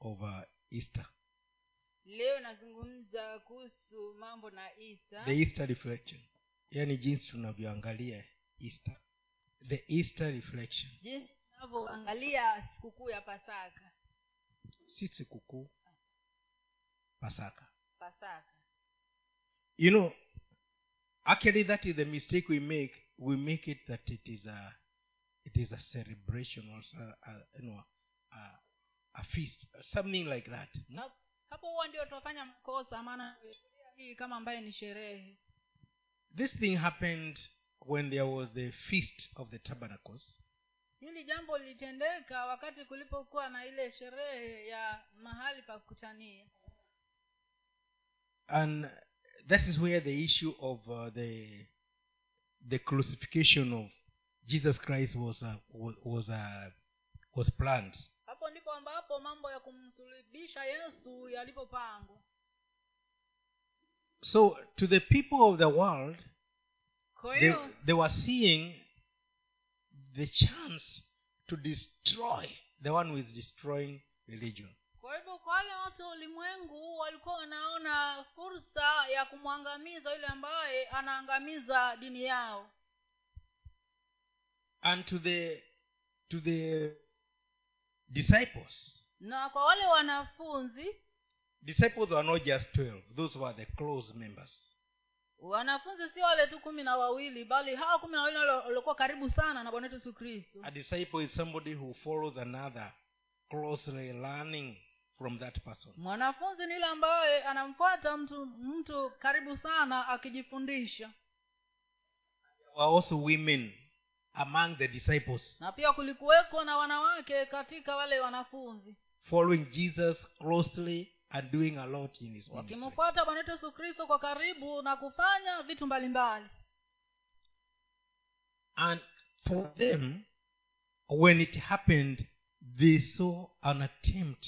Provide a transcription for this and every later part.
of uh, easter. Leo nazungumza kuhusu mambo na easter. The easter reflection. Yaani jinsi tunavyoangalia easter. The easter reflection. Jinsi tunavyoangalia sikukuu ya pasaka. Si sikukuu. Pasaka. Pasaka. You know actually that is the mistake we make. We make it that it is a it is a celebration also a, a, you know a, a feast something like that? Hapo huwa ndio tunafanya mkosa maana hii kama ambaye ni sherehe. This thing happened when there was the feast of the tabernacles. Hili jambo lilitendeka wakati kulipokuwa na ile sherehe ya mahali pa kukutania and that is where the issue of uh, the the crucifixion of jesus christ was uh, was uh, was planned ndipo mambo ya kumsulubisha yesu yalipopangwa. So to the people of the world they, they were seeing the chance to destroy the one who is destroying religion. Kwa hivyo kwa wale watu wa ulimwengu walikuwa wanaona fursa ya kumwangamiza yule ambaye anaangamiza dini yao. And to the to the disciples na kwa wale wanafunzi disciples were not just 12 those were the close members. wanafunzi sio wale tu kumi na wawili bali hawa kumi na wawili waliokuwa karibu sana na bwana wetu yesu kristo. A disciple is somebody who follows another closely learning from that person. Mwanafunzi ni yule ambaye anamfuata mtu mtu karibu sana akijifundisha. Were also women among the disciples. Na pia kulikuweko na wanawake katika wale wanafunzi following jesus closely and doing a lot in his wakimfuata bwana wetu yesu kristo kwa karibu na kufanya vitu mbalimbali. And for them when it happened they saw an attempt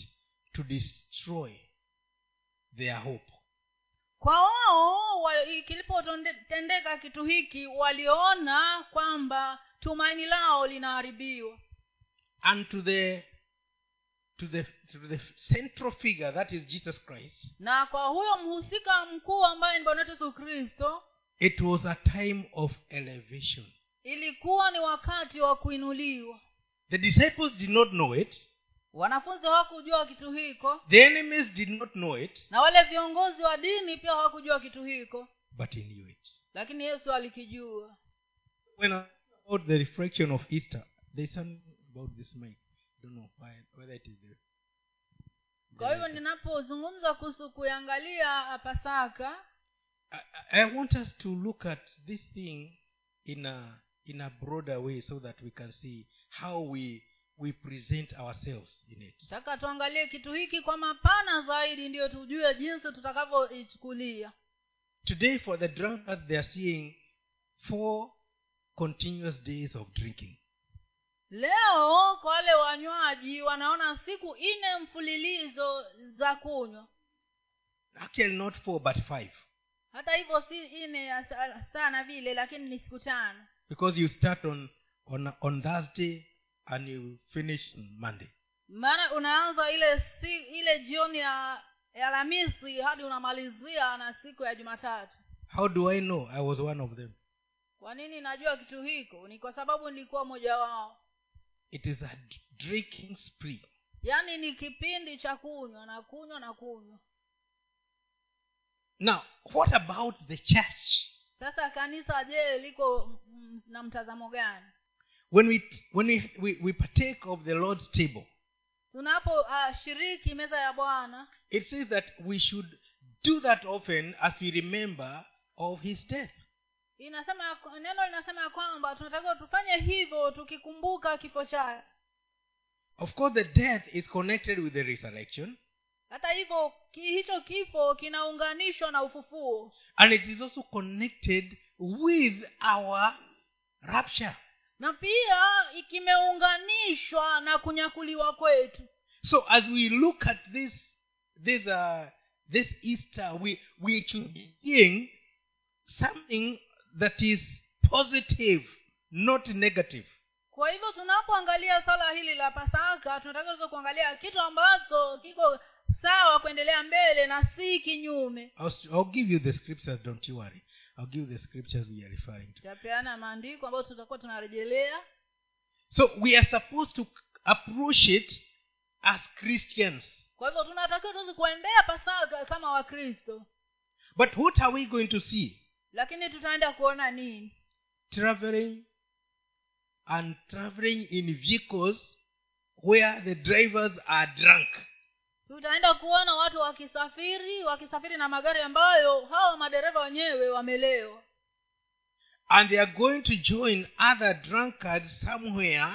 to destroy their hope. Kwa wao wa- kilipotendeka kitu hiki waliona kwamba tumaini lao linaharibiwa. And to the to the to the central figure that is jesus christ. Na kwa huyo mhusika mkuu ambaye ni bwana yesu kristo it was a time of elevation. ilikuwa ni wakati wa kuinuliwa. The disciples did not know it. Wanafunzi hawakujua kitu hiko. The enemies did not know it. Na wale viongozi wa dini pia hawakujua kitu hiko. But he knew it. Lakini yesu alikijua. When I about the reflection of easter there's something about this mic don't know why, whether it is the kwa hivyo ninapozungumza kuhusu kuiangalia pasaka I, I I want us to look at this thing in a in a broader way so that we can see how we we present ourselves in it. taka tuangalie kitu hiki kwa mapana zaidi ndiyo tujue jinsi tutakavyoichukulia. Today for the drunkards they are seeing four continuous days of drinking leo kwa wale wanywaji wanaona siku nne mfululizo za kunywa. Actually not four but five. Hata hivyo si nne sana vile lakini ni siku tano. Because you start on on on thursday and you finish monday. Maana unaanza ile si, ile jioni ya ya alhamisi hadi unamalizia na siku ya jumatatu. How do i know? I was one of them. Kwa nini najua kitu hiko? Ni kwa sababu nilikuwa mmoja wao it is a drinking spree. Yaani ni kipindi cha kunywa na kunywa na kunywa. Now what about the church? Sasa kanisa je liko na mtazamo gani? When we when we, we, we partake of the lord's table tunapo uh, shiriki meza ya bwana it says that we should do that often as we remember of his death inasema neno linasema kwamba tunatakiwa tufanye hivyo tukikumbuka kifo chake of course the death is connected with the resurrection. Hata hivyo hicho kifo kinaunganishwa na ufufuo. And it is also connected with our rapture. Na pia kimeunganishwa na kunyakuliwa kwetu. So as we look at this this uh, this easter we we should be seeing something that is positive not negative. Kwa hivyo tunapoangalia swala hili la pasaka tunatakiwa kuangalia kitu ambacho kiko sawa kuendelea mbele na si kinyume. I'll, give you the scriptures don't you worry. I'll give you the scriptures we are referring to. Tapeana maandiko ambayo tutakuwa tunarejelea. So we are supposed to approach it as christians. Kwa hivyo tunatakiwa tuweze kuendea pasaka kama wakristo. But what are we going to see lakini tutaenda kuona nini? Traveling and traveling in vehicles where the drivers are drunk. Tutaenda kuona watu wakisafiri wakisafiri na magari ambayo hawa madereva wenyewe wamelewa. And they are going to join other drunkards somewhere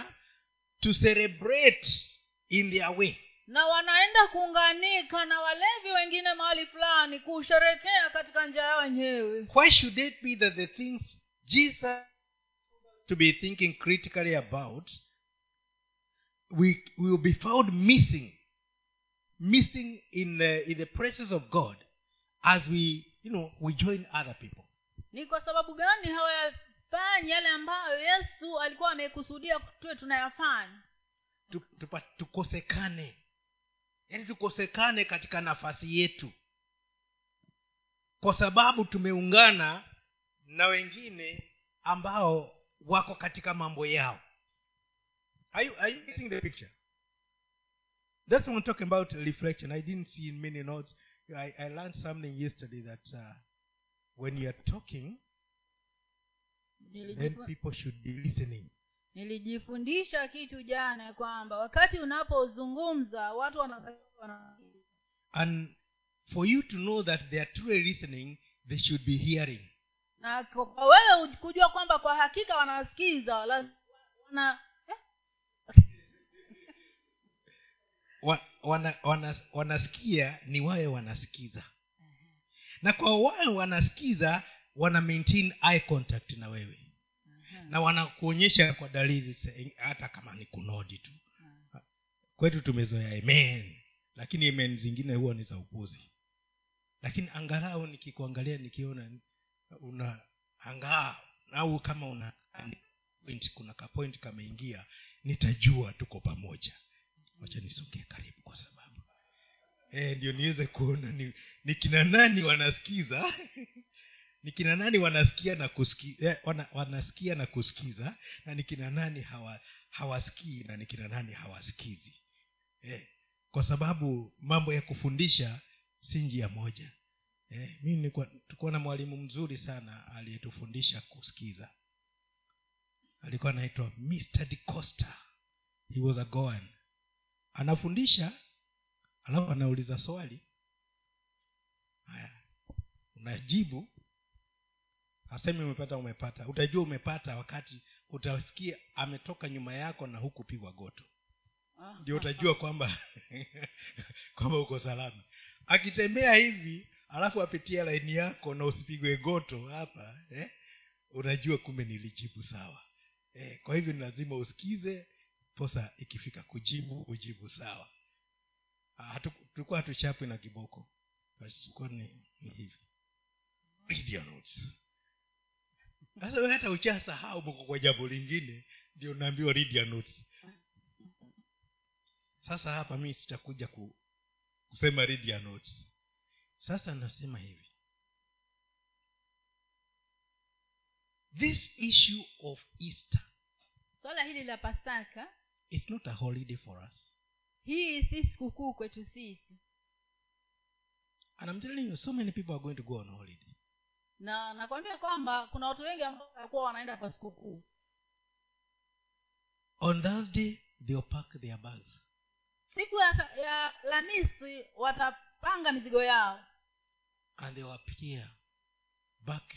to celebrate in their way na wanaenda kuunganika na walevi wengine mahali fulani kusherekea katika njia yao wenyewe. Why should it be that the things jesus to be thinking critically about we will be found missing missing in the, in the presence of god as we you know we join other people? Ni kwa sababu gani hawayafanyi yale ambayo yesu alikuwa amekusudia tuwe tunayafanya? Tukosekane yaani tukosekane katika nafasi yetu. Kwa sababu tumeungana na wengine ambao wako katika mambo yao. Are you, are you getting the picture? That's what i'm talking about reflection. I didn't see in many notes. I, I learned something yesterday that uh, when you are talking then people should be listening nilijifundisha kitu jana kwamba wakati unapozungumza watu wana- and for you to know that they are truly listening they should be hearing. Na kwa wewe kujua kwamba kwa hakika wanasikiza la- wana wanasikia wa, wana, wana, ni wawe wanasikiza. Na kwa wawe wanasikiza wana maintain eye contact na wewe na wanakuonyesha kwa dalili hata kama ni kunodi tu. Kwetu tumezoea amen. Lakini amen zingine huwa ni za upuzi. Lakini angalau nikikuangalia nikiona una angaa au kama una point, kuna kapoint kameingia nitajua tuko pamoja. Wacha nisogee karibu kwa sababu. E, ndio niweze kuona ni, ni kina nani wanasikiza ni kina nani wanasikia na kusikiza eh, wana, wanasikia na kusikiza na ni kina nani hawa hawasikii na ni kina nani hawasikizi? Eh, kwa sababu mambo ya kufundisha si njia moja. Eh, mi tulikuwa na mwalimu mzuri sana aliyetufundisha kusikiza. Alikuwa anaitwa mr decosta he was a goan. Anafundisha alafu anauliza swali. Haya unajibu asemi umepata umepata. Utajua umepata wakati utasikia ametoka nyuma yako na hukupigwa goto. Ah, ndio utajua kwamba kwamba uko salama. Akitembea hivi alafu apitia laini yako na usipigwe goto hapa eh, unajua kumbe nilijibu sawa. Eh, kwa hivyo ni lazima usikize posa ikifika kujibu ujibu sawa. Ah, hatu- tulikuwa hatuchapwi na kiboko. Tulikuwa ni, ni hivi. Read your notes sasa wewe hata uchasahau mko kwa jambo lingine ndio unaambiwa read your notes. Sasa hapa mi sitakuja ku, kusema read your notes. Sasa nasema hivi. This issue of easter swala hili la pasaka is not a holiday for us. hii si sikukuu kwetu sisi. And i'm telling you so many people are going to go on holiday na nakwambia kwamba kuna watu wengi ambao walikuwa wanaenda kwa sikukuu. On thursday they'll pack their bags. Siku ya, ya lamisi watapanga mizigo yao. And they will appear back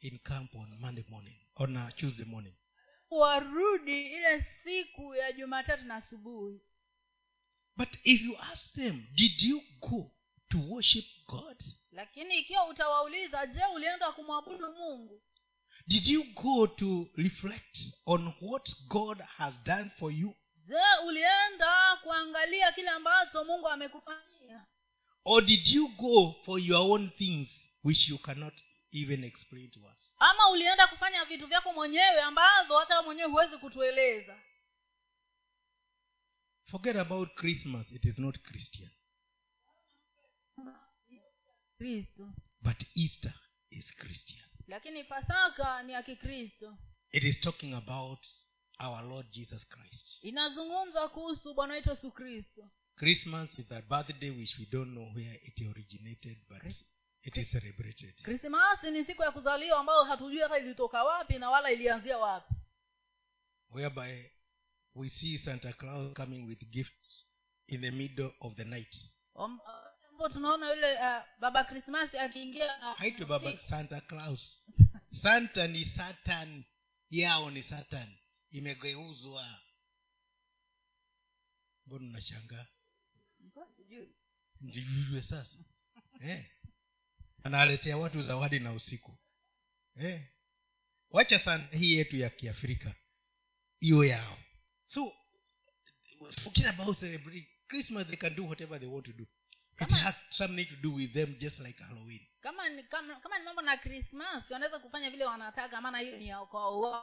in camp on monday morning on uh, tuesday morning. Warudi ile siku ya jumatatu na asubuhi. But if you ask them did you go to worship god? Lakini ikiwa utawauliza je ulienda kumwabudu mungu? Did you go to reflect on what god has done for you? Je ulienda kuangalia kile ambacho mungu amekufanyia? Or did you go for your own things which you cannot even explain to us? Ama ulienda kufanya vitu vyako mwenyewe ambavyo hata mwenyewe huwezi kutueleza? Forget about christmas. It is not christian kristo. But easter is christian. Lakini pasaka ni ya kikristo. It is talking about our lord jesus christ. Inazungumza kuhusu bwana wetu yesu kristo. Christmas is a birthday which we don't know where it originated but it is celebrated. Krismasi ni siku ya kuzaliwa ambayo hatujui hata ilitoka wapi na wala ilianzia wapi. Whereby we see santa claus coming with gifts in the middle of the night. Um, uh, ambapo tunaona yule uh, baba krismasi akiingia uh, haitwe baba santa claus. Santa ni satan yao ni satan. Imegeuzwa. Mbona unashangaa? Sijui. sasa. Eh. anawaletea watu zawadi na usiku. Eh. wacha sana hii yetu ya kiafrika iyo yao. So forget about celebrating christmas they can do whatever they want to do it has something to do with them just like halloween. Kama ni kama, kama ni mambo na krismas wanaweza kufanya vile wanataka maana hiyo ni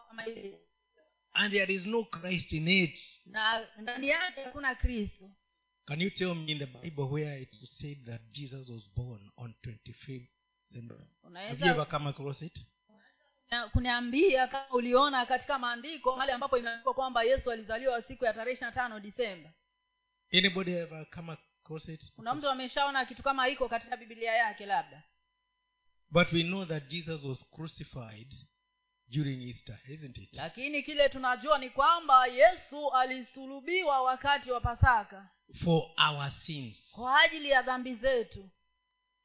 kama ile and there is no christ in it. Na ndani yake hakuna kristo. Can you tell me in the bible where it is said that jesus was born on 25th December? have you ever come across it? Kuniambia kama uliona katika maandiko mahali ambapo imeandikwa kwamba yesu alizaliwa siku ya tarehe ishiri tano disemba anybody ever come kuna mtu ameshaona kitu kama iko katika bibilia yake labda. But we know that jesus was crucified during easter isn't it? Lakini kile tunajua ni kwamba yesu alisulubiwa wakati wa pasaka. For our sins. Kwa ajili ya dhambi zetu.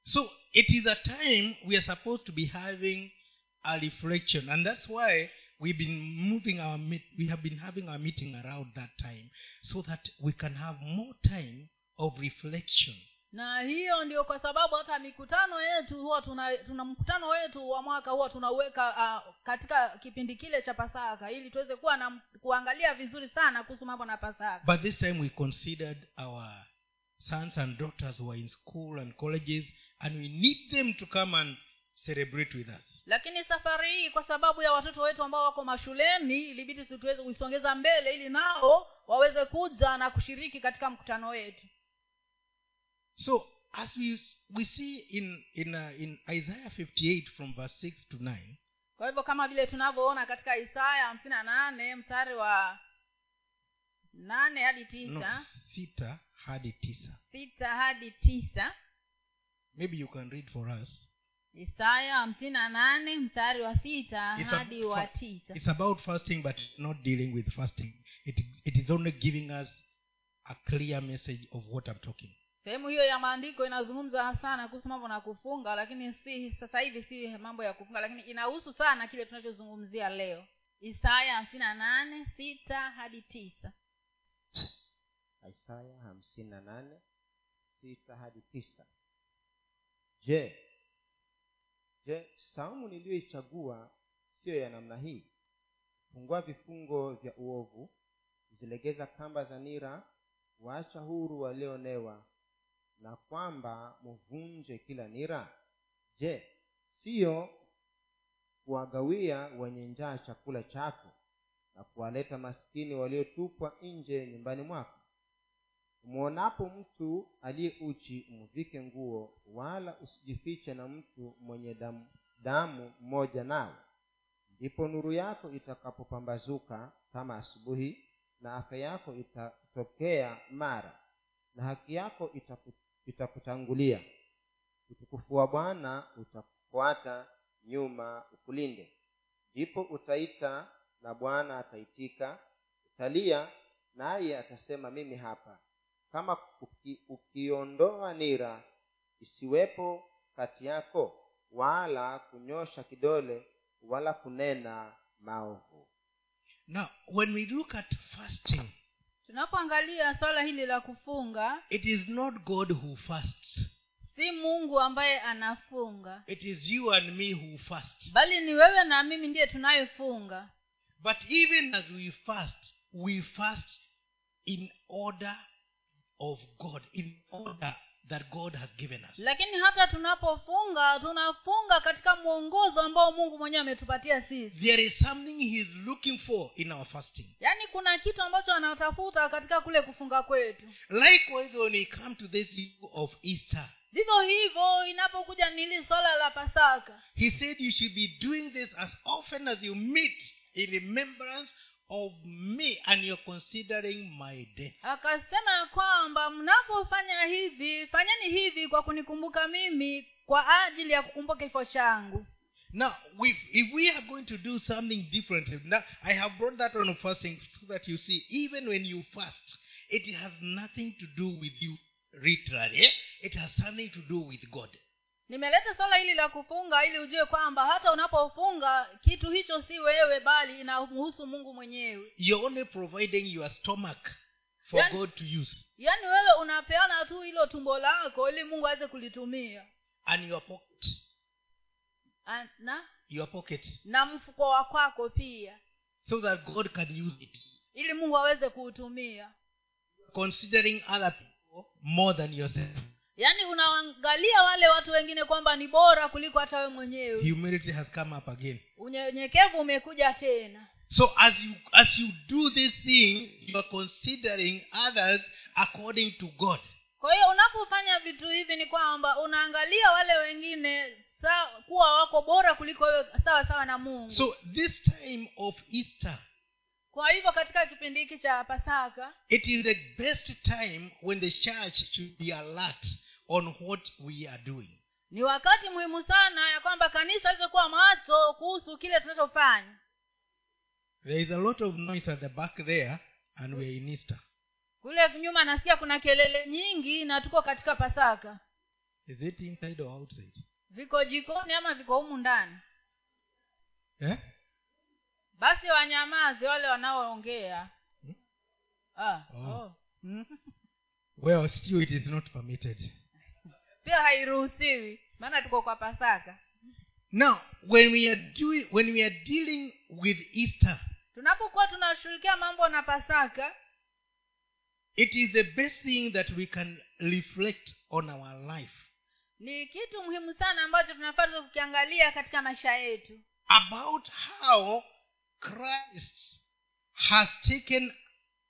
So it is a time we are supposed to be having a reflection. And that's why we've been moving our meet, we have been having our meeting around that time so that we can have more time of reflection. Na hiyo ndio kwa sababu hata mikutano yetu huwa tuna, tuna mkutano wetu wa mwaka huwa tunauweka uh, katika kipindi kile cha pasaka ili tuweze kuwa na kuangalia vizuri sana kuhusu mambo na pasaka. But this time we considered our sons and daughters who are in school and colleges and we need them to come and celebrate with us. Lakini safari hii kwa sababu ya watoto wetu ambao wako mashuleni ilibidi tuweze kuisongeza mbele ili nao waweze kuja na kushiriki katika mkutano wetu so as we we see in in uh, in isaiah 58 from verse 6 to 9 kwa hivyo kama vile tunavyoona katika isaya hamsini na nane mstari wa nane hadi no, tisa sita hadi tisa. Sita hadi tisa. Maybe you can read for us. Isaya hamsini na nane mstari wa sita It's hadi wa tisa. it's about fasting but not dealing with fasting. It, it is only giving us a clear message of what i'm talking sehemu hiyo ya maandiko inazungumza sana kuhusu mambo na kufunga lakini si sasa hivi si mambo ya kufunga lakini inahusu sana kile tunachozungumzia leo. Isaya hamsini na nane sita hadi tisa. Isaya hamsini na nane sita hadi tisa. Je je saumu niliyoichagua siyo ya namna hii? Fungua vifungo vya uovu kuzilegeza kamba za nira waacha huru walioonewa na kwamba muvunje kila nira? Je siyo kuwagawia wenye njaa chakula chako na kuwaleta maskini waliotupwa nje nyumbani mwako? Umwonapo mtu aliye uchi mvike nguo wala usijifiche na mtu mwenye damu, damu mmoja nawe. Ndipo nuru yako itakapopambazuka kama asubuhi na afya yako itatokea mara na haki yako itaku, itakutangulia. Utukufu wa bwana utakufuata nyuma ukulinde. Ndipo utaita na bwana ataitika utalia naye atasema mimi hapa. Kama uki, ukiondoa nira isiwepo kati yako wala kunyosha kidole wala kunena maovu. Now when we look at fasting tunapoangalia swala hili la kufunga it is not god who fasts. si mungu ambaye anafunga. It is you and me who fast. Bali ni wewe na mimi ndiye tunayefunga. But even as we fast we fast in order of god in order that god has given us. Lakini hata tunapofunga tunafunga katika mwongozo ambao mungu mwenyewe ametupatia sisi. There is something he is looking for in our fasting. Yaani kuna kitu ambacho anatafuta katika kule kufunga kwetu. Likewise when we come to this of easter vivyo hivyo inapokuja nili swala la pasaka. he said you should be doing this as often as you meet in remembrance of me and you're considering my death. Akasema ya kwamba mnapofanya hivi fanyeni hivi kwa kunikumbuka mimi kwa ajili ya kukumbuka kifo changu. Now if, if we are going to do something different now i have brought that on fasting so that you see even when you fast it has nothing to do with you literally eh? it has something to do with god. Nimeleta swala hili la kufunga ili ujue kwamba hata unapofunga kitu hicho si wewe bali inamhusu mungu mwenyewe. You're only providing your stomach for Yani- god to use yaani wewe unapeana tu hilo tumbo lako ili mungu aweze kulitumia. And your pocket. And, na? Your pocket. Na mfuko wa kwako pia. So that god can use it. Ili mungu aweze kuutumia. Considering other people more than yourself. Yaani unaangalia wale watu wengine kwamba ni bora kuliko hata we mwenyewe. Humility has come up again. Unyenyekevu umekuja tena so as you as you do this thing you are considering others according to god. Kwa hiyo unapofanya vitu hivi ni kwamba unaangalia wale wengine sa, kuwa wako bora kuliko wewe sawa sawa na mungu. So this time of easter kwa hivyo katika kipindi hiki cha pasaka it is the best time when the church should be alert on what we are doing. ni wakati muhimu sana ya kwamba kanisa liweze kuwa macho kuhusu kile tunachofanya there is a lot of noise at the back there and we are in easter kule nyuma nasikia kuna kelele nyingi na tuko katika pasaka is it inside or outside viko jikoni ama viko humu ndani eh? basi wanyamazi wale wanaoongea Hmm? ah, Oh. oh. Hmm. well still it is not permitted pia hairuhusiwi maana tuko kwa pasaka now when we are doing when we are dealing with easter tunapokuwa tunashughulikia mambo na pasaka it is the best thing that we can reflect on our life ni kitu muhimu sana ambacho tunafaa kukiangalia katika maisha yetu. about how christ has taken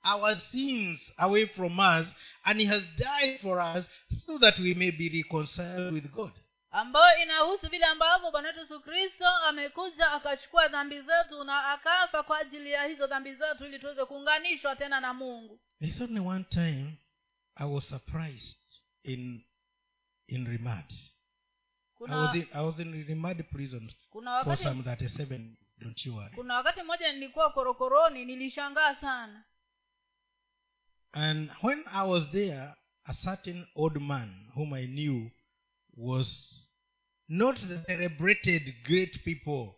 our sins away from us and he has died for us so that we may be reconciled with god ambayo inahusu vile ambavyo bwana wetu yesu kristo amekuja akachukua dhambi zetu na akafa kwa ajili ya hizo dhambi zetu ili tuweze kuunganishwa tena na mungu. There's only one time i was surprised in in rimad I, was kuna in, i was in rimad prison kuna for wakati some 37 don't you worry. Kuna wakati mmoja nilikuwa korokoroni nilishangaa sana. And when i was there a certain old man whom i knew was not the celebrated great people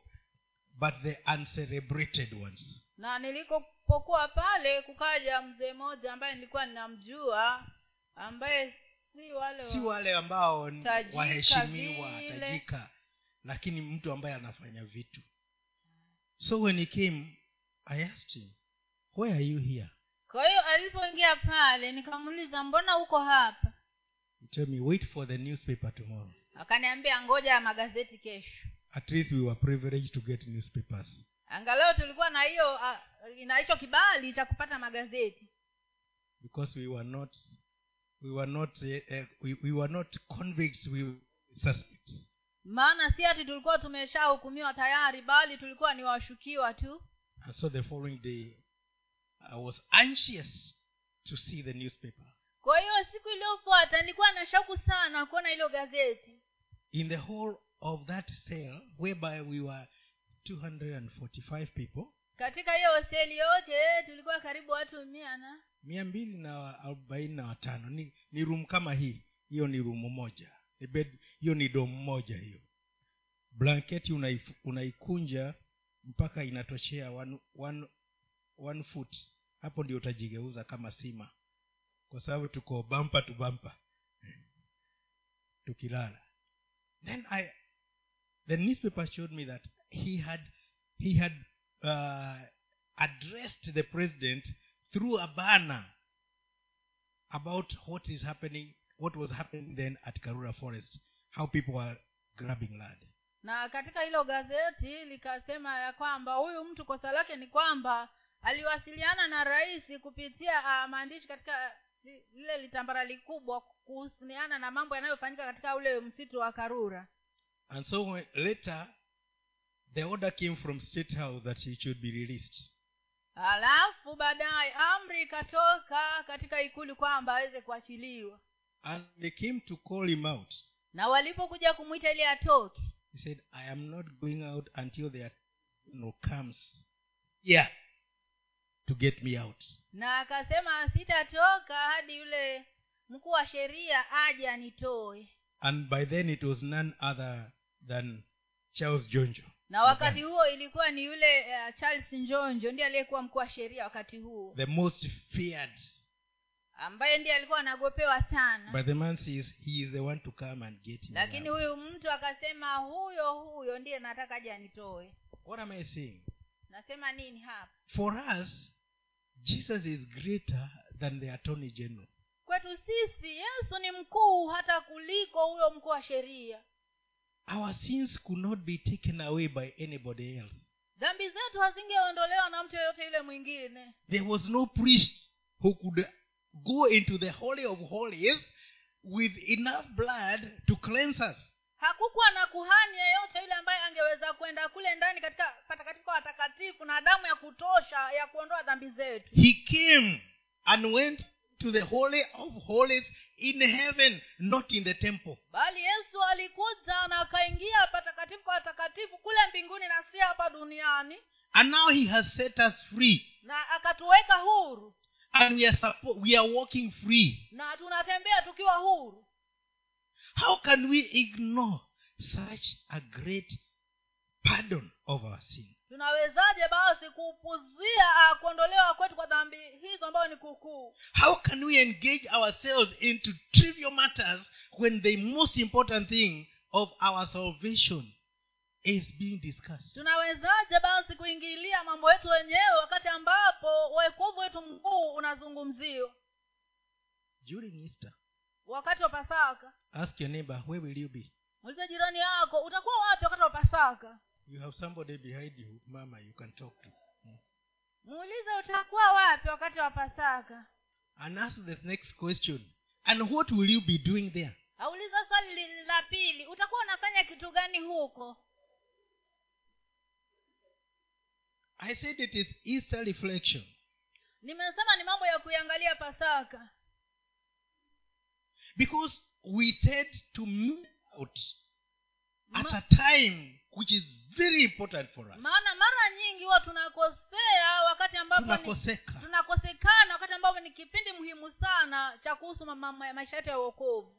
but the uncelebrated ones. Na nilikopokuwa pale kukaja mzee mmoja ambaye nilikuwa ninamjua ambaye si wale si wale ambao waheshimiwa tajika lakini mtu ambaye anafanya vitu. So when he came i asked him where are you here? Kwa hiyo alipoingia pale nikamuuliza mbona uko hapa? Tell me wait for the newspaper tomorrow akaniambia ngoja ya magazeti kesho. At least we were privileged to get newspapers. Angalau tulikuwa na hiyo na hicho kibali cha kupata magazeti. Because we were not we were not uh, we, we were not convicts we suspects. Maana si ati tulikuwa tumeshahukumiwa tayari bali tulikuwa ni washukiwa tu. And so the following day i was anxious to see the newspaper. Kwa hiyo siku iliyofuata nilikuwa na shauku sana kuona hilo gazeti in the whole of that cell whereby we were 245 people katika hiyo hosteli yote tulikuwa karibu watu mia na mia mbili na arobaini na watano. Ni, ni room kama hii. Hiyo ni rumu moja. Ni bed hiyo ni domu moja hiyo. Blanketi unaif, unaikunja mpaka inatoshea one, one, one foot. Hapo ndio utajigeuza kama sima. Kwa sababu tuko bampa tubampa tukilala then i the newspaper showed me that he had he had uh, addressed the president through a banner about what is happening what was happening then at karura forest how people were grabbing land. Na katika hilo gazeti likasema ya kwamba huyu mtu kosa lake ni kwamba aliwasiliana na rais kupitia uh, maandishi katika lile litambara likubwa kuhusiana na mambo yanayofanyika katika ule msitu wa karura. And so later the order came from state house that he should be released. Alafu baadaye amri ikatoka katika ikulu kwamba aweze kuachiliwa. And they came to call him out. Na walipokuja kumwita ili atoke he said i am not going out until the no comes here to get me out na akasema sitatoka hadi yule mkuu wa sheria aje anitoe. And by then it was none other than charles jonjo. Na wakati huo ilikuwa ni yule uh, charles njonjo ndiye aliyekuwa mkuu wa sheria wakati huo. The most feared. Ambaye ndiye alikuwa anagopewa sana. But the man says he is the one to come and get him lakini huyu mtu akasema huyo huyo ndiye nataka aje anitoe. What am i saying? Nasema nini hapa? For us jesus is greater than the attorney general. Kwetu sisi yesu ni mkuu hata kuliko huyo mkuu wa sheria. Our sins could not be taken away by anybody else. Dhambi zetu hazingeondolewa na mtu yeyote yule mwingine. There was no priest who could go into the holy of holies with enough blood to cleanse us hakukuwa na kuhani yeyote yule ambaye angeweza kwenda kule ndani katika patakatifu watakatifu na damu ya kutosha ya kuondoa dhambi zetu. He came and went to the holy of holies in heaven not in the temple. Bali yesu alikuja na akaingia patakatifu kwa watakatifu kule mbinguni na si hapa duniani. And now he has set us free. Na akatuweka huru. And we are, suppo- we are walking free. Na tunatembea tukiwa huru how can we ignore such a great pardon of our sin? Tunawezaje basi kupuzia uh, kuondolewa kwetu kwa dhambi hizo ambayo ni kukuu how can we engage ourselves into trivial matters when the most important thing of our salvation is being discussed? Tunawezaje basi kuingilia mambo yetu wenyewe wakati ambapo wokovu wetu mkuu unazungumziwa? During easter wakati wa pasaka. Ask your neighbor where will you be? Muulize jirani yako utakuwa wapi wakati wa pasaka? You have somebody behind you mama you can talk to. Muulize utakuwa wapi wakati wa pasaka? And ask the next question and what will you be doing there? Auliza swali la pili utakuwa unafanya kitu gani huko? I said it is easter reflection. Nimesema ni mambo ya kuiangalia pasaka because we tend to miss out at Ma- a time which is very important for us. Maana mara nyingi huwa tunakosea wakati ambapo ni, tunakoseka. tunakosekana wakati ambapo ni kipindi muhimu sana cha kuhusu ma- ma- maisha yetu ya uokovu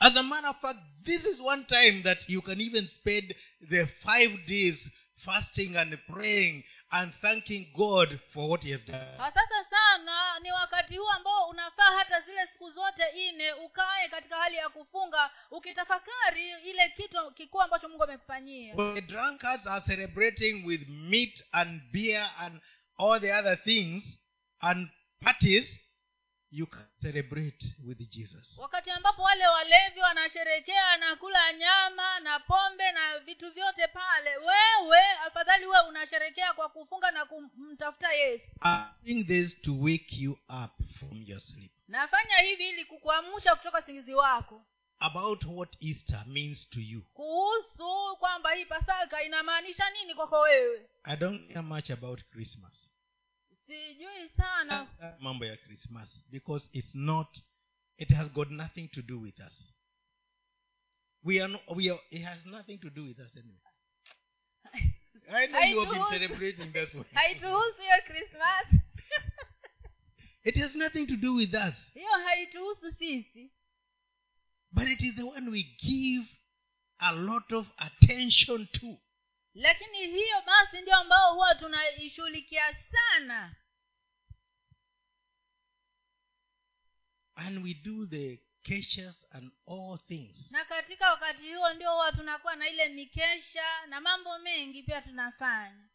as a matter of fact this is one time that you can even spend the five days fasting and praying and thanking god for what he has done. Kwa sasa sana ni wakati huu ambao unafaa hata zile siku zote nne ukae katika hali ya kufunga ukitafakari ile kitu kikuu ambacho mungu amekufanyia. The drunkards are celebrating with meat and beer and all the other things and parties you can celebrate with jesus. Wakati ambapo wale walevi wanasherekea na kula nyama na pombe na vitu vyote pale wewe afadhali wewe unasherekea kwa kufunga na kumtafuta yesu. This to wake you up from your sleep. Nafanya hivi ili kukuamsha kutoka usingizi wako. About what easter means to you. Kuhusu kwamba hii pasaka inamaanisha nini kwako wewe? I don't care much about christmas. Sijui sana. Mambo ya christmas because it's not it has got nothing to do with us. We are, no, we are it has nothing to do with us anyway i know you have been celebrating this one. Haituhusu hiyo krismas it has nothing to do with us. Hiyo haituhusu sisi. But it is the one we give a lot of attention to. Lakini hiyo basi ndio ambao huwa tunaishughulikia sana. And we do the caches and all things. Na katika wakati huo ndio huwa tunakuwa na ile mikesha na mambo mengi pia tunafanya.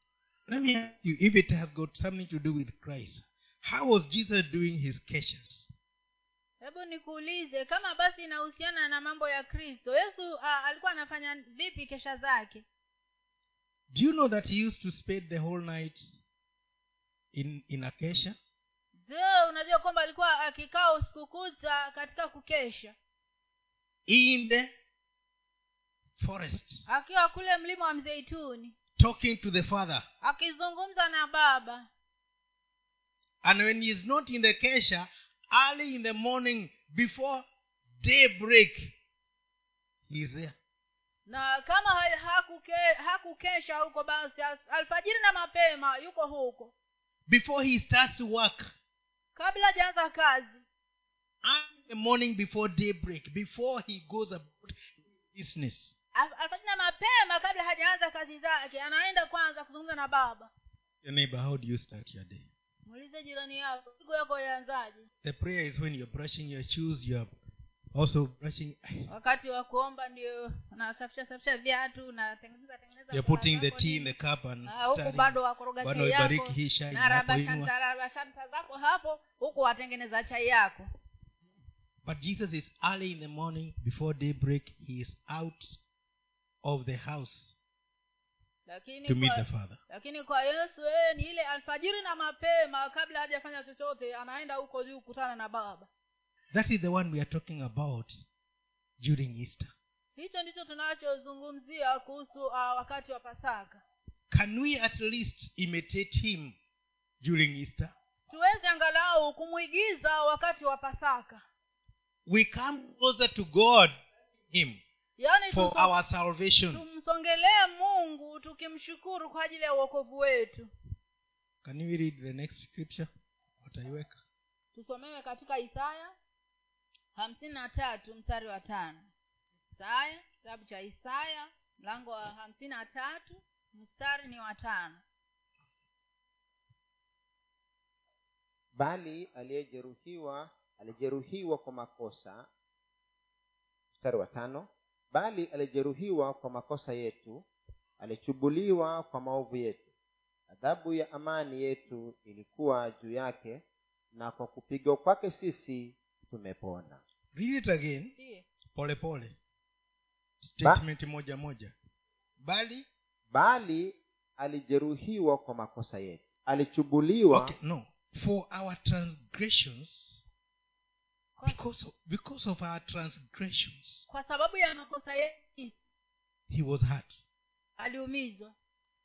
Let me ask you if it has got something to do with christ how was jesus doing his caches? Hebu nikuulize kama basi inahusiana na mambo ya kristo yesu uh, alikuwa anafanya vipi kesha zake? Do you know that he used to spend the whole night in in a kesha je unajua kwamba alikuwa akikaa usiku kucha katika kukesha. In the forest akiwa kule mlima wa mzeituni. Talking to the father. Akizungumza na baba. And when he is not in the kesha early in the morning before daybreak he is there. Na kama hakuke- hakukesha huko basi alfajiri na mapema yuko huko. Before he starts work kabla hajaanza kazi. In the morning before daybreak before he goes about business. Al- mapema kabla hajaanza kazi zake. Anaenda kwanza kuzungumza na baba. Your neighbor how do you start your day? Muulize jirani yako siku yako yaanzaje the prayer is when you're brushing your shoes you're also brushing wakati wa kuomba ndio unasafisha safisha viatu unatengeneza tengeneza you're putting the tea in the cup and Ah, huku bado wakoroga chai hii shai na rabashanta zako hapo huku watengeneza chai yako. But jesus is early in the morning before daybreak. He is out of the house lakini to meet kwa, the father. Lakini kwa yesu yeye ni ile alfajiri na mapema kabla hajafanya chochote anaenda huko juu kukutana na baba that is the one we are talking about during easter. Hicho ndicho tunachozungumzia kuhusu uh, wakati wa pasaka. Can we at least imitate him during easter? Tuweze angalau kumwigiza wakati wa pasaka. We come closer to god him yani for tuso- our salvation. tumsongelee mungu tukimshukuru kwa ajili ya uokovu wetu. Can we read the next scripture? Tusomewe katika isaya hamsini na tatu mstari wa tano. Isaya kitabu cha isaya mlango wa hamsini na tatu mstari ni wa tano. Bali aliyejeruhiwa alijeruhiwa kwa makosa mstari wa tano. Bali alijeruhiwa kwa makosa yetu alichubuliwa kwa maovu yetu. Adhabu ya amani yetu ilikuwa juu yake na kwa kupigwa kwake sisi tumepona read it again. Polepole pole pole. Statement moja moja. Bali bali alijeruhiwa kwa makosa yetu. Alichubuliwa okay no. For our transgressions kwa, because of, because of our transgressions kwa sababu ya makosa yetu. he was hurt. Aliumizwa.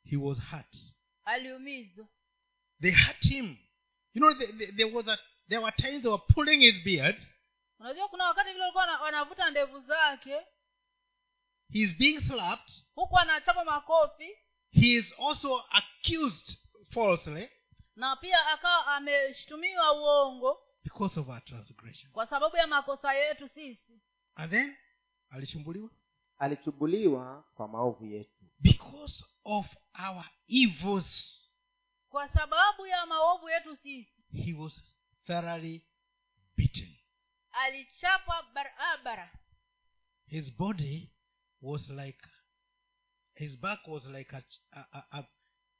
He was hurt. Aliumizwa. They hurt him. You know there, there, there was a there were times they were pulling his beard. Unajua kuna wakati vile walikuwa wanavuta ndevu zake. He is being slapped. Huku anachapa makofi. He is also accused falsely na pia akawa ameshtumiwa uongo because of our transgression. kwa sababu ya makosa yetu sisi. And then alishumbuliwa alichubuliwa kwa maovu yetu. Because of our evils. Kwa sababu ya maovu yetu sisi. He was thoroughly beaten. Alichapwa barabara. His body was like his back was like a, a, a, a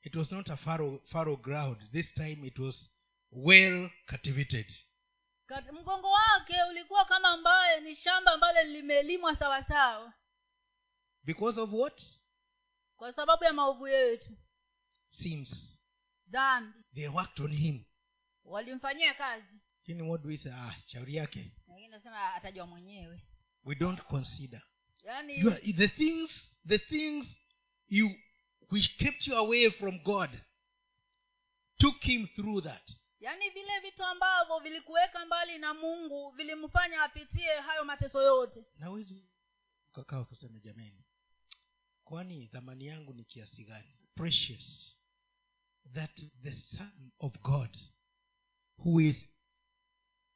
it was not a farrow, farrow ground. This time it was well cultivated. Mgongo wake ulikuwa kama ambayo ni shamba ambalo limelimwa sawasawa. Because of what? Kwa sababu ya maovu yetu. Sins. Dhambi. They worked on him walimfanyia kazi. Lakini what do we say ah shauri yake. Wengine nasema atajua mwenyewe. We don't consider. Yani, you are, the things the things you which kept you away from god took him through that. Yaani vile vitu ambavyo vilikuweka mbali na mungu vilimfanya apitie hayo mateso yote. Nawezi ukakaa ukasema jamani kwani thamani yangu ni kiasi gani? Precious. That the son of god who is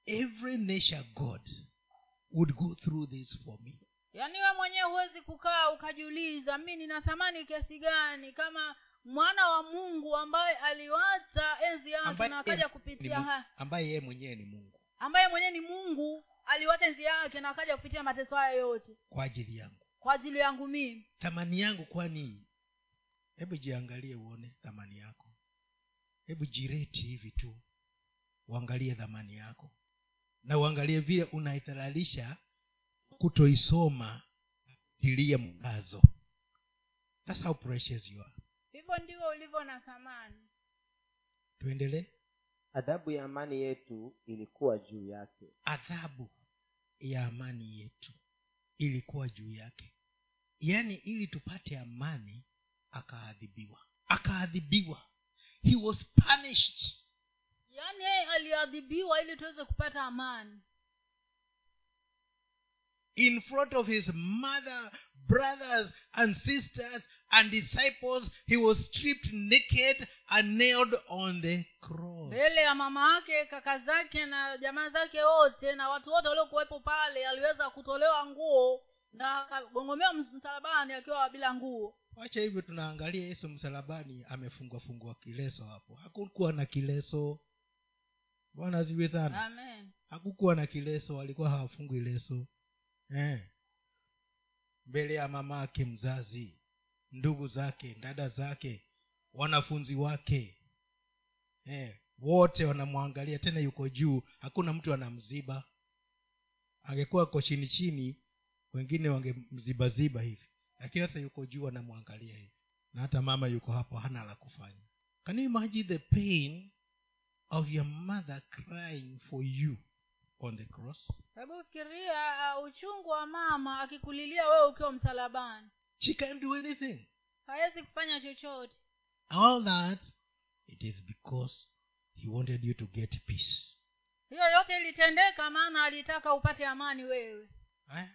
every nature god would go through this for me. Yaani we mwenyewe huwezi kukaa ukajiuliza mi nina thamani kiasi gani? Kama mwana wa mungu ambaye aliwacha enzi yake na akaja kupitia haya. Ambaye yeye mwenyewe ni mungu. Ambaye mwenyewe ni mungu aliwacha enzi yake na akaja kupitia mateso haya yote. Kwa ajili yangu. Kwa ajili yangu mimi. Thamani yangu kwani hebu jiangalie uone thamani yako. Hebu jireti hivi tu uangalie dhamani yako. Na uangalie vile unaithararisha kutoisoma tilia mkazo. Thats how precious you are. Hivyo ndivyo ulivyo na thamani. Tuendelee. Adhabu ya amani yetu ilikuwa juu yake. Adhabu ya amani yetu ilikuwa juu yake. Yaani ili tupate amani akaadhibiwa. Akaadhibiwa. He was punished yaani yeye aliadhibiwa ili tuweze kupata amani. In front of his mother brothers and sisters and disciples he was stripped naked and nailed on the cross. Mbele ya mama yake kaka zake na jamaa zake wote na watu wote waliokuwepo pale aliweza kutolewa nguo na akagongomewa msalabani akiwa bila nguo. Wacha hivyo tunaangalia yesu msalabani amefungwa fungwa kileso hapo. Hakukuwa na kileso bwana aziwe sana. Hakukuwa na kileso walikuwa hawafungwi leso. Eh. mbele ya mama ake mzazi ndugu zake dada zake wanafunzi wake. Eh. wote wanamwangalia tena yuko juu hakuna mtu anamziba. Angekuwa ko chini chini wengine wangemzibaziba hivi. Lakini sasa yuko juu anamwangalia hivi. Na hata mama yuko hapo hana la kufanya. Can you imagine the pain of your mother crying for you on the cross? Hebu fikiria uh, uchungu wa mama akikulilia wewe ukiwa msalabani. She can't do anything. Hawezi kufanya chochote. All that it is because he wanted you to get peace. Hiyo yote ilitendeka maana alitaka upate amani wewe. Eh?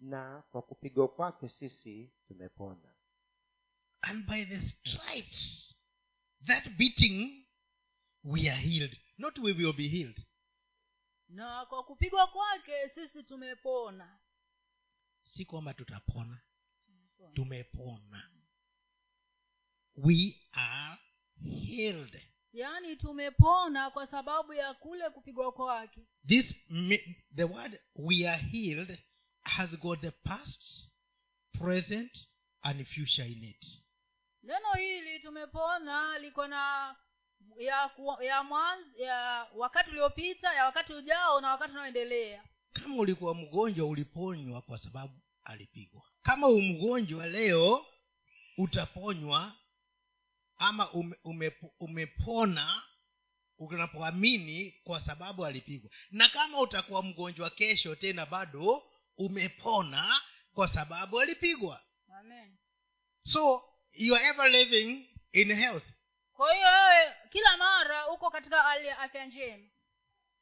na kwa kupigwa kwake sisi tumepona. And by the stripes that beating we are healed not we will be healed. Na kwa kupigwa kwake sisi tumepona. Si kwamba tutapona. Tumepona. We are healed. Yaani tumepona kwa sababu ya kule kupigwa kwake. This the word we are healed has got the past present and future in it. Neno hili tumepona liko na ya ya mwanz, ya wakati uliopita ya wakati ujao na wakati unaoendelea. Kama ulikuwa mgonjwa uliponywa kwa sababu alipigwa. Kama umgonjwa leo utaponywa ama ume, ume, umepona unapoamini kwa sababu alipigwa. Na kama utakuwa mgonjwa kesho tena bado umepona kwa sababu alipigwa. Amen. So you are ever living in health kwa hiyo wewe kila mara uko katika hali ya afya njema.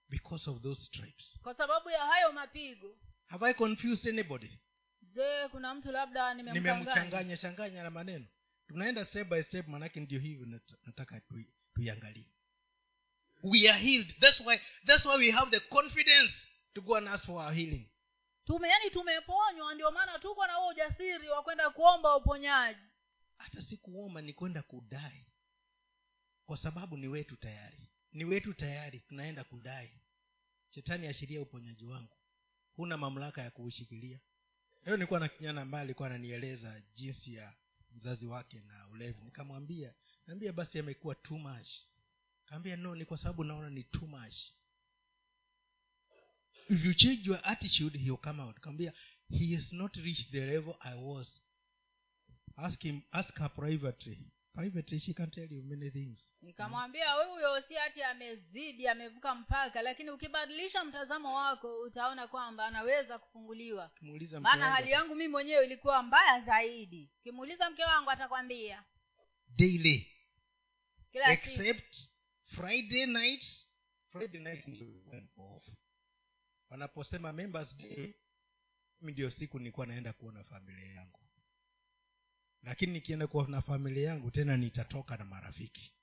Because of those stripes. Kwa sababu ya hayo mapigo. Have i confused anybody? Je kuna mtu labda nimemchanganya. Changanya na maneno. Tunaenda step by step manake ndio hivyo nat- nataka tuiangalie. We are healed. That's why that's why we have the confidence to go and ask for our healing. Tume yani tumeponywa ndio maana tuko na huo ujasiri wa kwenda kuomba uponyaji. Hata si kuomba ni kwenda kudai kwa sababu ni wetu tayari. Ni wetu tayari tunaenda kudai. Shetani ashiria uponyaji wangu. Huna mamlaka ya kuushikilia. Leo nilikuwa na kijana ambaye alikuwa ananieleza jinsi ya mzazi wake na ulevi nikamwambia naambia basi amekuwa too much. Kaambia no ni kwa sababu naona ni too much. Attitude he'll come out. Kaambia he has not reached the level i was. Ask him ask her privately privately she can tell you many things. Nikamwambia huyo si hati amezidi amevuka mpaka lakini ukibadilisha mtazamo wako utaona kwamba anaweza kufunguliwa. Maana hali yangu mii mwenyewe ilikuwa mbaya zaidi. Ukimuuliza mke wangu atakwambia. Daily. Kila siku. Except friday night friday night off. Wanaposema members day mimi ndio siku nilikuwa naenda kuona familia yangu lakini nikienda kuona familia yangu tena nitatoka na marafiki.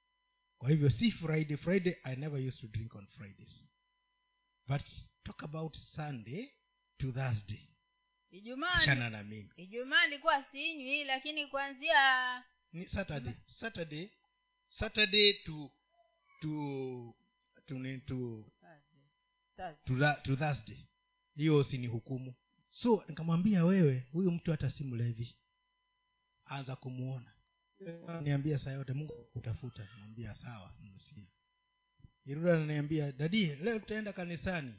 Kwa hivyo si friday friday i never used to drink on fridays. But talk about sunday to thursday. Ijumaa na mimi. Ijumaa nilikuwa sinywi lakini kuanzia ni saturday saturday saturday to to to to, to to, to thursday. Hiyo usinihukumu so nikamwambia wewe huyu mtu hata si mlevi anza kumuona. Niambia saa yote mungu kutafuta naambia sawa msia irudi ananiambia dadi leo tutaenda kanisani.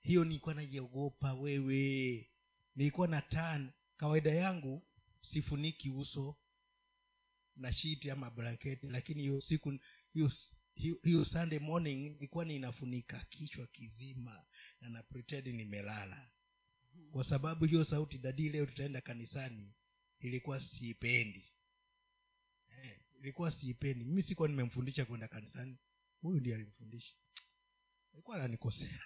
Hiyo nilikuwa najiogopa wewe. Nilikuwa na tan kawaida yangu sifuniki uso na shiti ama blanketi lakini hiyo siku hiyo hiyo- sunday morning ilikuwa ninafunika kichwa kizima na na nimelala. Kwa sababu hiyo sauti dadi leo tutaenda kanisani ilikuwa siipendi. Eh, ilikuwa siipendi. Mimi sikuwa nimemfundisha kwenda kanisani. Huyu ndiye alimfundisha alikuwa ananikosea.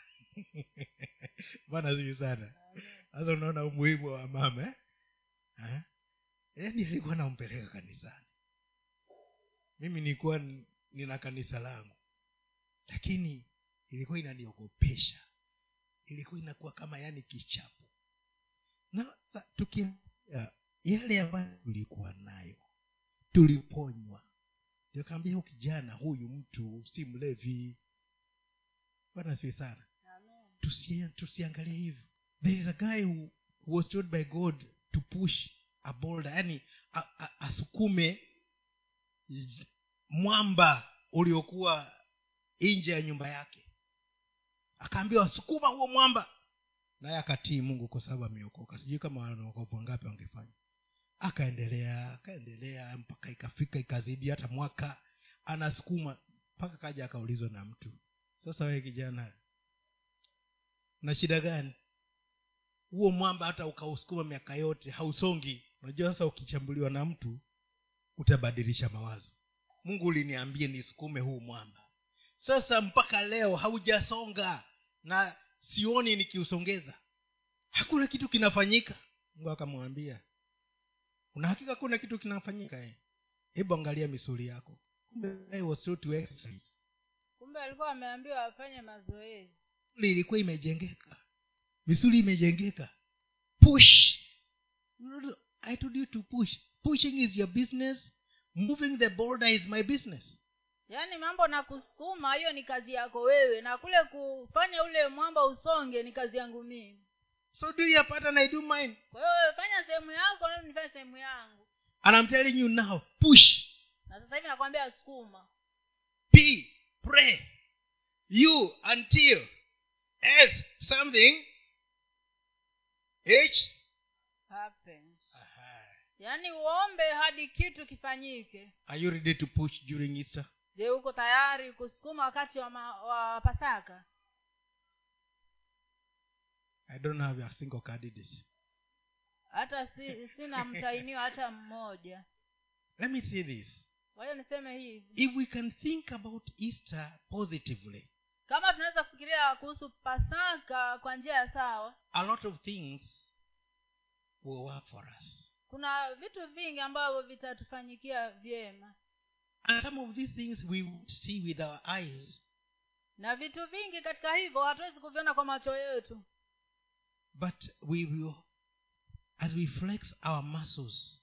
Bana zii sana. Sasa unaona umuhimu wa mama eh? Eh? yaani alikuwa nampeleka kanisani. Mimi nilikuwa nina kanisa langu. Lakini ilikuwa inaniogopesha. Ilikuwa inakuwa kama yani kichapo. Na tuki ya, yale ambayo tulikuwa nayo. Tuliponywa. Nikaambia kijana huyu mtu si mlevi. Bwana si sana. Tusi, tusiangalie hivyo. There is a guy who, who was told by god to push a boulder yani asukume mwamba uliokuwa nje ya nyumba yake. Akaambiwa sukuma huo mwamba. Naye akatii mungu kwa sababu ameokoka. Sijui kama wanaokopa ngapi wangefanya akaendelea akaendelea mpaka ikafika ikazidi hata mwaka. Anasukuma mpaka kaja akaulizwa na mtu sasa wee kijana na shida gani? Huo mwamba hata ukausukuma miaka yote hausongi. Unajua sasa ukichambuliwa na mtu utabadilisha mawazo. Mungu uliniambie nisukume huu mwamba. Sasa mpaka leo haujasonga na sioni nikiusongeza. Hakuna kitu kinafanyika. Mungu akamwambia una hakika kuna kitu kinafanyika eh? hebu angalia misuli yako. Kumbe was to exercise. Kumbe alikuwa ameambiwa afanye mazoezi. Misuli ilikuwa imejengeka. Misuli imejengeka. Push. I told you to push. Pushing is your business. Moving the border is my business. Yaani mambo na kusukuma hiyo ni kazi yako wewe. Na kule kufanya ule mwamba usonge ni kazi yangu mimi so do your part and i do mine kwa hiyo fanya sehemu yako nami nifanye sehemu yangu? And i'm telling you now push. Na sasa hivi nakwambia sukuma. P pray. You until as something h. Happens. Yaani uombe hadi kitu kifanyike. Are you ready to push during easter? Je uko tayari kusukuma wakati wa, ma, wa pasaka i don't have a single candidate hata si, sina mtainiwa hata mmoja. Let me say this. Waja niseme hivi. If we can think about easter positively kama tunaweza kufikiria kuhusu pasaka kwa njia ya sawa a lot of things will work for us. kuna vitu vingi ambavyo vitatufanyikia vyema. And some of these things we see with our eyes. Na vitu vingi katika hivyo hatuwezi kuviona kwa macho yetu but we will as we flex our muscles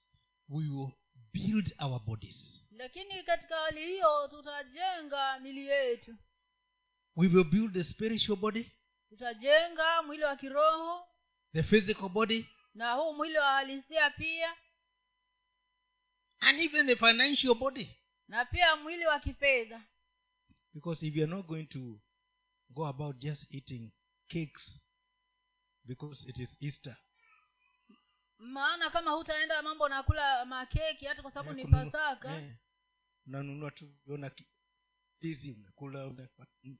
we will build our bodies. Lakini katika hali hiyo tutajenga mili yetu. We will build the spiritual body tutajenga mwili wa kiroho the physical body na huu mwili wa halisia pia. and even the financial body. Na pia mwili wa kifedha. Because if you're not going to go about just eating cakes because it is easter. Maana kama hutaenda mambo nakula makeki hata kwa sababu ni pasaka. Eh, unanunua tu ona ndizi umekula mm,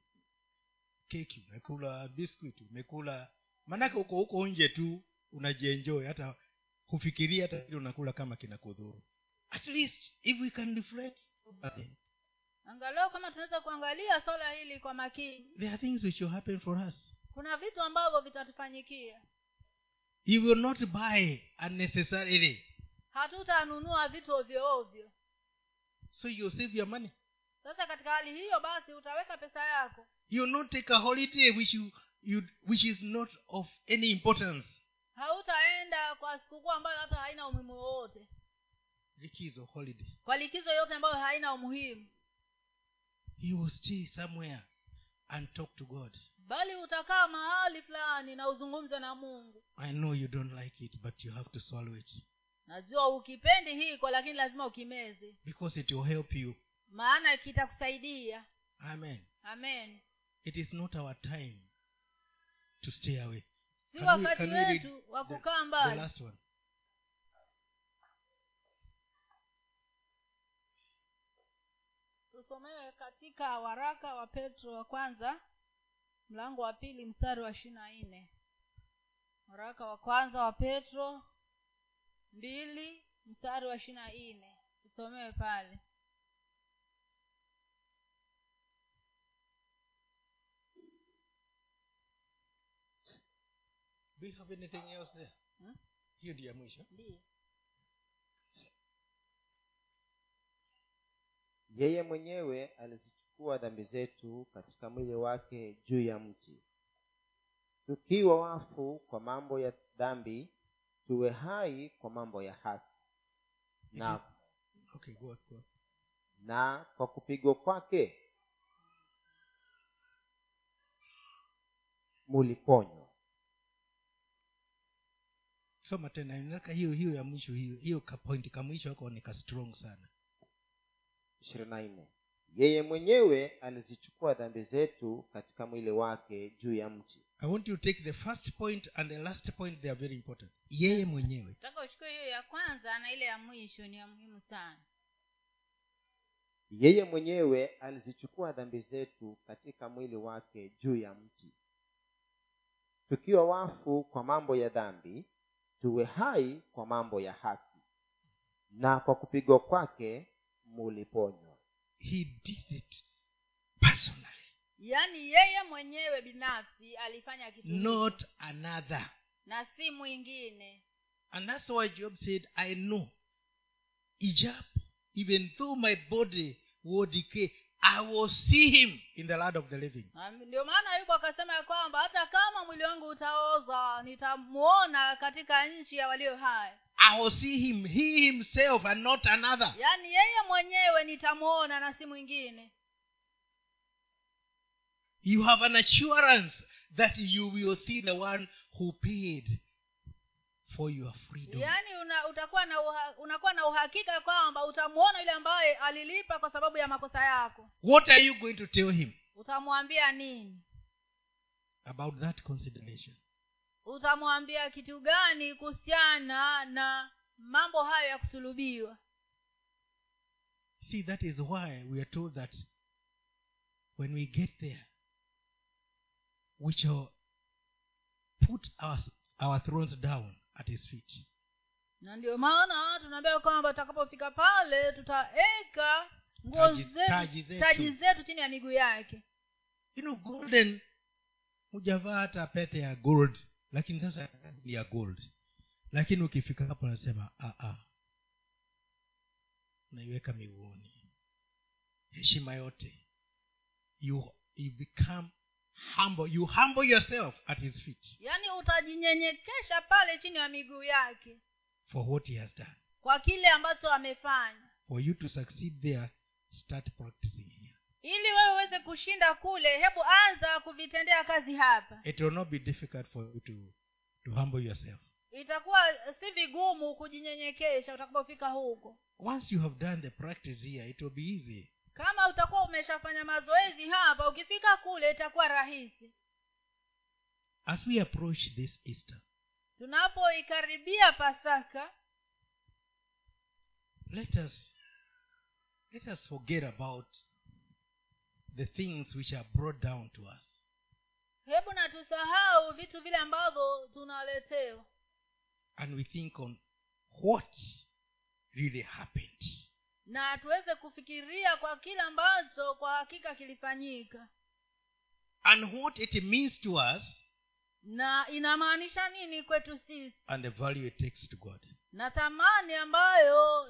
keki umekula biscuit umekula. Maanake uko huko nje tu unajienjoy hata hufikiria hata vile unakula kama kinakudhuru. At least if we can reflect angalau kama tunaweza kuangalia swala hili kwa makini. There are things which will happen for us kuna vitu ambavyo vitatufanyikia. You will not buy unnecessarily hatutanunua vitu ovyo ovyo. So you save your money. Sasa katika hali hiyo basi utaweka pesa yako. You not take a holiday which you, you which is not of any importance. Hautaenda kwa sikukuu ambayo hata haina umuhimu wowote. Likizo holiday. Kwa likizo yote ambayo haina umuhimu. You will stay somewhere and talk to god bali utakaa mahali fulani na uzungumze na mungu. I know you don't like it but you have to swallow it. Najua ukipendi hiko lakini lazima ukimeze because it will help you. Maana kitakusaidia. Amen. Amen. It is not our time to stay away. Si wakati wetu wa kukaa the mbali. last one? Tusomewe katika waraka wa petro wa kwanza mlango wa pili mstari wa ishiri na nne. Waraka wa kwanza wa petro mbili mstari wa ishiri na nne. Tusomewe pale. Do you have anything else there? Hmm? hiyo ndio ya mwisho. Ndiyo. Yeye mwenyewe alizichukua dhambi zetu katika mwili wake juu ya mti. Tukiwa wafu kwa mambo ya dhambi tuwe hai kwa mambo ya haki. Na, okay go on, go on. na kwa kupigwa kwake muliponywa. Soma tena nataka hiyo hiyo ya mwisho hiyo hiyo kapointi kamwisho ako ni ka strong sana. Ishirini na nne yeye mwenyewe alizichukua dhambi zetu katika mwili wake juu ya mti. I want you to take the first point and the last point they are very important. Yeye mwenyewe. Taka uchukue hiyo ya kwanza na ile ya mwisho ni ya muhimu sana. Yeye mwenyewe alizichukua dhambi zetu katika mwili wake juu ya mti. Tukiwa wafu kwa mambo ya dhambi tuwe hai kwa mambo ya haki. Na kwa kupigwa kwake muliponywa he did it personally. Yaani yeye mwenyewe binafsi alifanya kitu not another. Na si mwingine. And that's why job said i know. Ijapo even though my body will decay i will see him in the land of the living. Ndio maana ayubu akasema ya kwamba hata kama mwili wangu utaoza nitamuona katika nchi ya walio hai i will see him he himself and not another. Yaani yeye mwenyewe nitamuona na si mwingine. You have an assurance that you will see the one who paid for your freedom. Yaani una, utakuwa na uha, unakuwa na uhakika kwamba utamuona yule ambaye alilipa kwa sababu ya makosa yako. What are you going to tell him? Utamwambia nini? About that consideration utamwambia kitu gani kuhusiana na mambo hayo ya kusulubiwa? See that is why we are told that when we get there we shall put our, our thrones down at his feet. Na ndio maana tunaambia kwamba tutakapofika pale tutaeka nguo taji zetu chini ya miguu yake. You know golden hujavaa hata pete ya gold lakini sasa ni ya gold. Lakini ukifika hapo nasema unaiweka miguoni miguuni heshima yote. You, you become humble. You humble yourself at his feet. Yaani utajinyenyekesha pale chini ya miguu yake. For what he has done. Kwa kile ambacho amefanya. For you to succeed there start practicing ili wewe uweze kushinda kule hebu anza kuvitendea kazi hapa. It will not be difficult for you to, to humble yourself. Itakuwa si vigumu kujinyenyekesha utakapofika huko. Once you have done the practice here it will be easy. Kama utakuwa umeshafanya mazoezi hapa ukifika kule itakuwa rahisi. As we approach this easter tunapoikaribia pasaka let us let us forget about the things which are brought down to us. Hebu na tusahau vitu vile ambavyo tunaletewa. And we think on what really happened. Na tuweze kufikiria kwa kile ambacho kwa hakika kilifanyika. And what it means to us na inamaanisha nini kwetu sisi? and the value it takes to god. Na thamani ambayo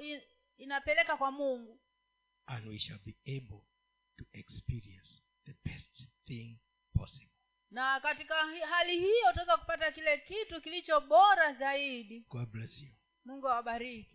inapeleka kwa mungu. And we shall be able to experience the best thing possible. Na katika hali hiyo utaweza kupata kile kitu kilicho bora zaidi. God bless you. Mungu awabariki